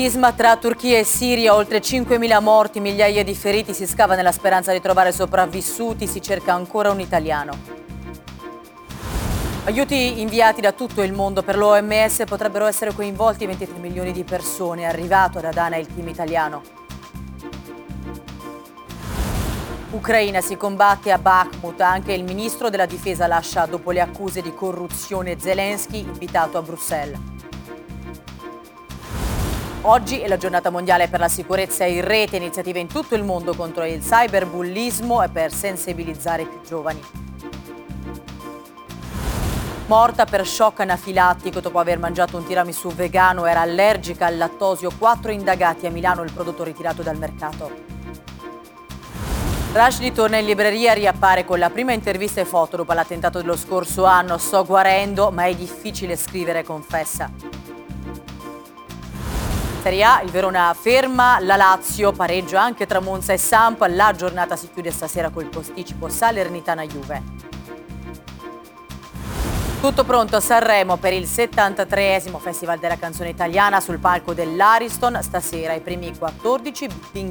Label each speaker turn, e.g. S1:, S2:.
S1: Sisma tra Turchia e Siria, oltre 5.000 morti, migliaia di feriti, si scava nella speranza di trovare sopravvissuti, si cerca ancora un italiano. Aiuti inviati da tutto il mondo per l'OMS potrebbero essere coinvolti 23 milioni di persone. È arrivato ad Adana il team italiano. Ucraina si combatte a Bakhmut, anche il ministro della difesa lascia dopo le accuse di corruzione Zelensky invitato a Bruxelles. Oggi è la giornata mondiale per la sicurezza in rete, iniziative in tutto il mondo contro il cyberbullismo e per sensibilizzare i più giovani. Morta per shock anafilattico dopo aver mangiato un tiramisù vegano, era allergica al lattosio. Quattro indagati a Milano, il prodotto ritirato dal mercato. Rashdi torna in libreria, riappare con la prima intervista e foto dopo l'attentato dello scorso anno. Sto guarendo, ma è difficile scrivere, confessa. Serie A, il Verona ferma, la Lazio pareggia anche tra Monza e Samp, la giornata si chiude stasera col posticipo Salernitana-Juve. Tutto pronto a Sanremo per il 73esimo Festival della canzone italiana sul palco dell'Ariston, stasera i primi 14 in